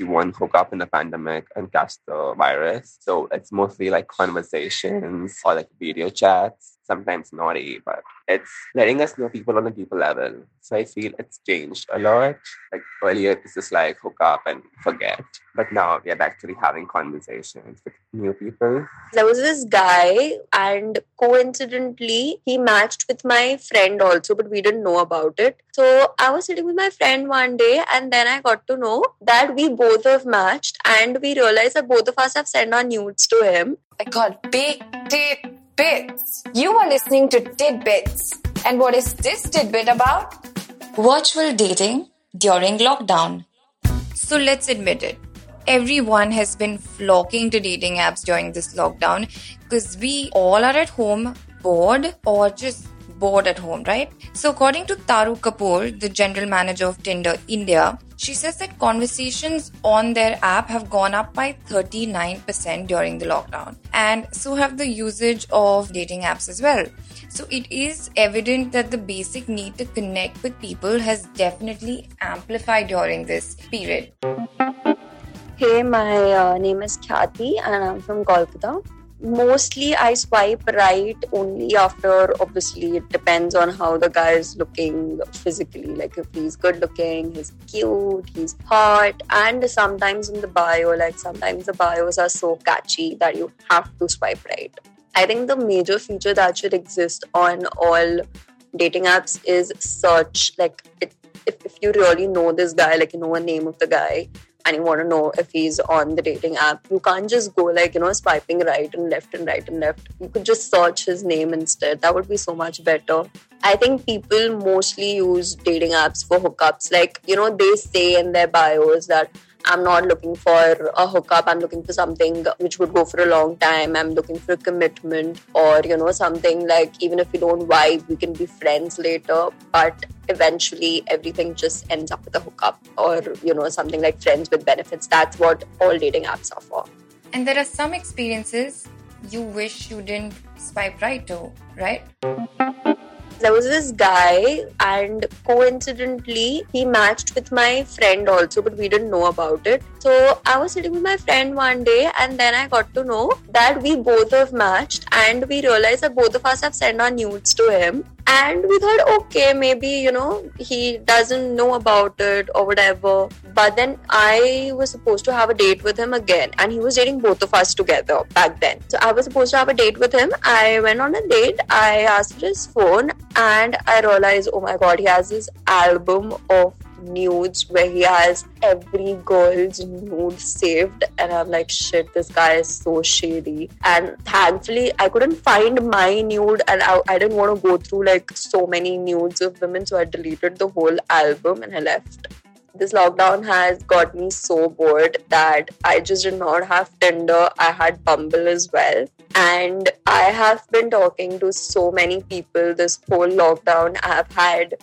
you won't hook up in the pandemic and catch the virus. So it's mostly like conversations or like video chats sometimes naughty, but it's letting us know people on a deeper level. So I feel it's changed a lot. Like earlier, it was just like hook up and forget. But now we are actually having conversations with new people. There was this guy, and coincidentally, he matched with my friend also, but we didn't know about it. So I was sitting with my friend one day, and then I got to know that we both have matched, and we realized that both of us have sent our nudes to him. I got big tit Bits. You are listening to Tidbits. And what is this tidbit about? Virtual dating during lockdown. So let's admit it. Everyone has been flocking to dating apps during this lockdown because we all are at home bored or just bored at home, right? So, according to Taru Kapoor, the general manager of Tinder India, she says that conversations on their app have gone up by 39% during the lockdown, and so have the usage of dating apps as well. So, it is evident that the basic need to connect with people has definitely amplified during this period. Hey, my uh, name is Khyati, and I'm from Kolkata mostly I swipe right only after obviously it depends on how the guy is looking physically. Like if he's good looking, he's cute, he's hot, and sometimes in the bio, like sometimes the bios are so catchy that you have to swipe right. I think the major feature that should exist on all dating apps is search. Like it, if, if you really know this guy, like you know a name of the guy, and you want to know if he's on the dating app, you can't just go like, you know, swiping right and left and right and left. You could just search his name instead. That would be so much better. I think people mostly use dating apps for hookups. Like, you know, they say in their bios that I'm not looking for a hookup. I'm looking for something which would go for a long time. I'm looking for a commitment or, you know, something like even if we don't vibe, we can be friends later. But eventually everything just ends up with a hookup or, you know, something like friends with benefits. That's what all dating apps are for. And there are some experiences you wish you didn't swipe right to, right? There was this guy and coincidentally he matched with my friend also but we didn't know about it. So i was sitting with my friend one day and then i got to know that we both have matched and we realized that both of us have sent our nudes to him and we thought okay maybe you know he doesn't know about it or whatever. But then i was supposed to have a date with him again. And he was dating both of us together back then. So i was supposed to have a date with him. I went on a date. I asked for his phone. And i realized oh my god he has this album of nudes where he has every girl's nude saved and i'm like shit this guy is so shady and thankfully i couldn't find my nude and i, I didn't want to go through like so many nudes of women so i deleted the whole album and i left this lockdown has got me so bored that I just did not have Tinder. I had Bumble as well. And I have been talking to so many people this whole lockdown. I have had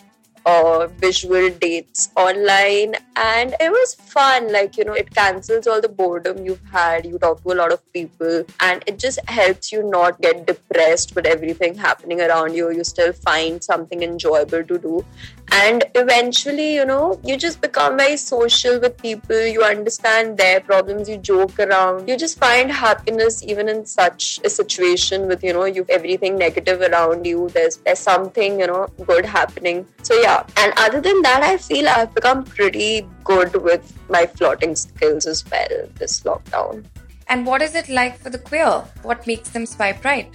uh, visual dates online. And it was fun like you know it cancels all the boredom you've had. You talk to a lot of people and it just helps you not get depressed with everything happening around you. You still find something enjoyable to do. And eventually you know you just become very social with people. You understand their problems. You joke around. You just find happiness even in such a situation with you know you've everything negative around you. There's there's something you know good happening. So yeah and other than that i feel i've become pretty good with my flirting skills as well this lockdown. And what is it like for the queer? What makes them swipe right?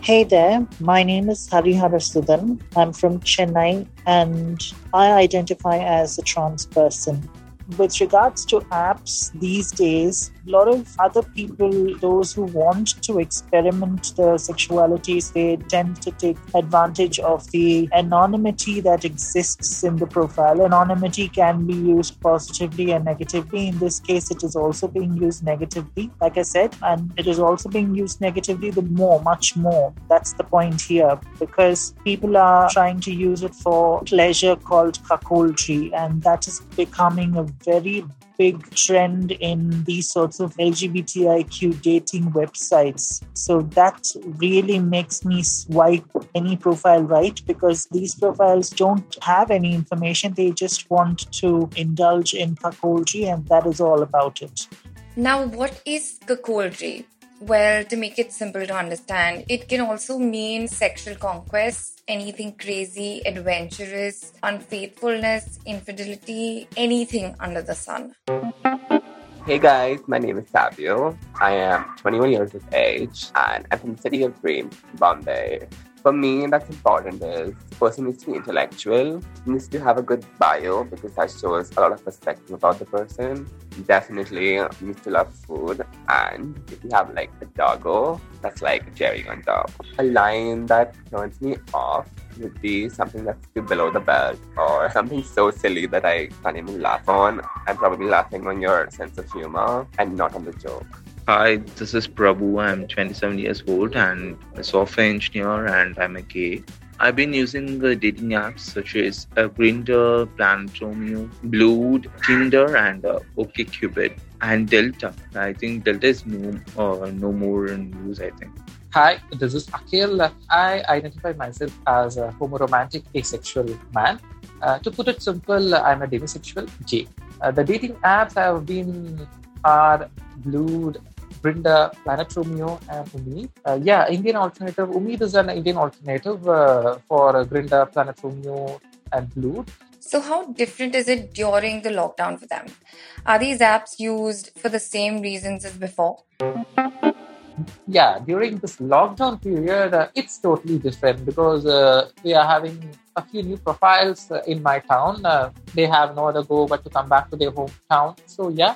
Hey there, my name is Harihara Sudan. I'm from Chennai and I identify as a trans person with regards to apps these days, a lot of other people, those who want to experiment their sexualities, they tend to take advantage of the anonymity that exists in the profile. Anonymity can be used positively and negatively. In this case, it is also being used negatively, like I said, and it is also being used negatively the more, much more. That's the point here because people are trying to use it for pleasure called cuckoldry, and that is becoming a very big trend in these sorts of LGBTIQ dating websites. So that really makes me swipe any profile right because these profiles don't have any information. They just want to indulge in cuckoldry, and that is all about it. Now, what is cuckoldry? Well, to make it simple to understand, it can also mean sexual conquest, anything crazy, adventurous, unfaithfulness, infidelity, anything under the sun. Hey guys, my name is Savio. I am 21 years of age and I'm from the city of Dreams, Bombay. For me, that's important is person needs to be intellectual, needs to have a good bio because that shows a lot of perspective about the person. Definitely needs to love food, and if you have like a doggo, that's like a cherry on top. A line that turns me off would be something that's too below the belt or something so silly that I can't even laugh on. I'm probably laughing on your sense of humor and not on the joke. Hi, this is Prabhu. I'm 27 years old and a software engineer, and I'm a gay. I've been using the dating apps such as uh, Grindr, Planet Romeo, Blued, Tinder, and uh, OkCupid, and Delta. I think Delta is no, uh, no more in use. I think. Hi, this is Akhil. I identify myself as a homoromantic asexual man. Uh, to put it simple, I'm a demisexual gay. Uh, the dating apps I've been are Blued, Planet Romeo, and Umeed. Uh, yeah, Indian alternative. Umeed is an Indian alternative uh, for uh, Planet Romeo, and Blued. So, how different is it during the lockdown for them? Are these apps used for the same reasons as before? Yeah, during this lockdown period, uh, it's totally different because uh, we are having a few new profiles uh, in my town. Uh, they have no other go but to come back to their hometown. So, yeah,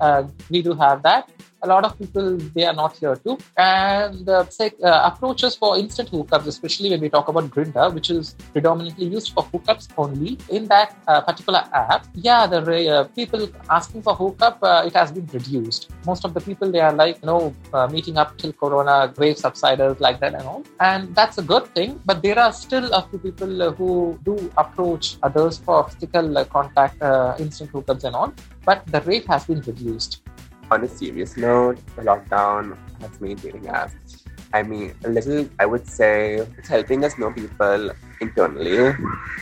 uh, we do have that a lot of people they are not here too. And uh, uh, approaches for instant hookups especially when we talk about Grindr which is predominantly used for hookups only. In that uh, particular app yeah the uh, people asking for hookup uh, it has been reduced. Most of the people they are like you know uh, meeting up till corona grave subsiders like that and all. And that's a good thing but there are still a few people who do approach others for physical contact instant hookups and all. But the rate has been reduced on a serious note, the lockdown has made dating apps. I mean, a little, I would say, it's helping us know people internally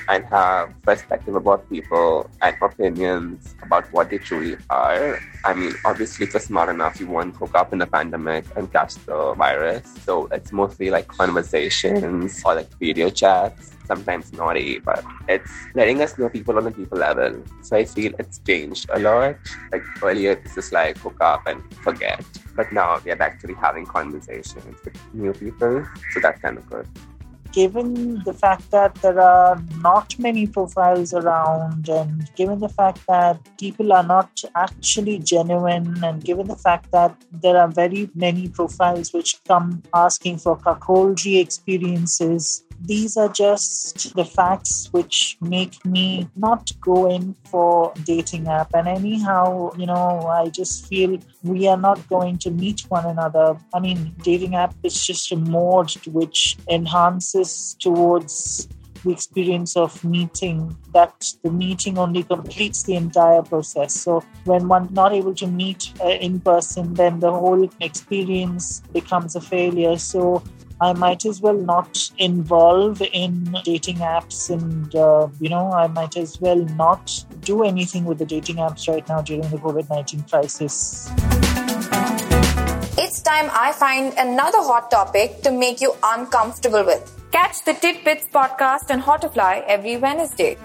and have perspective about people and opinions about what they truly are. I mean, obviously, if you're smart enough, you won't hook up in the pandemic and catch the virus. So it's mostly like conversations or like video chats sometimes naughty, but it's letting us know people on a deeper level. So I feel it's changed a lot. Like earlier, it's just like hook up and forget. But now we are actually having conversations with new people. So that's kind of good given the fact that there are not many profiles around, and given the fact that people are not actually genuine, and given the fact that there are very many profiles which come asking for cuckoldry experiences, these are just the facts which make me not go in for dating app. And anyhow you know i just feel we are not going to meet one another. I mean dating app is just a mode which enhances towards the experience of meeting that the meeting only completes the entire process. So when one not able to meet uh, in person then the whole experience becomes a failure. So I might as well not involve in dating apps and, uh, you know, I might as well not do anything with the dating apps right now during the COVID 19 crisis. It's time I find another hot topic to make you uncomfortable with. Catch the Tidbits podcast on Hotfly every Wednesday.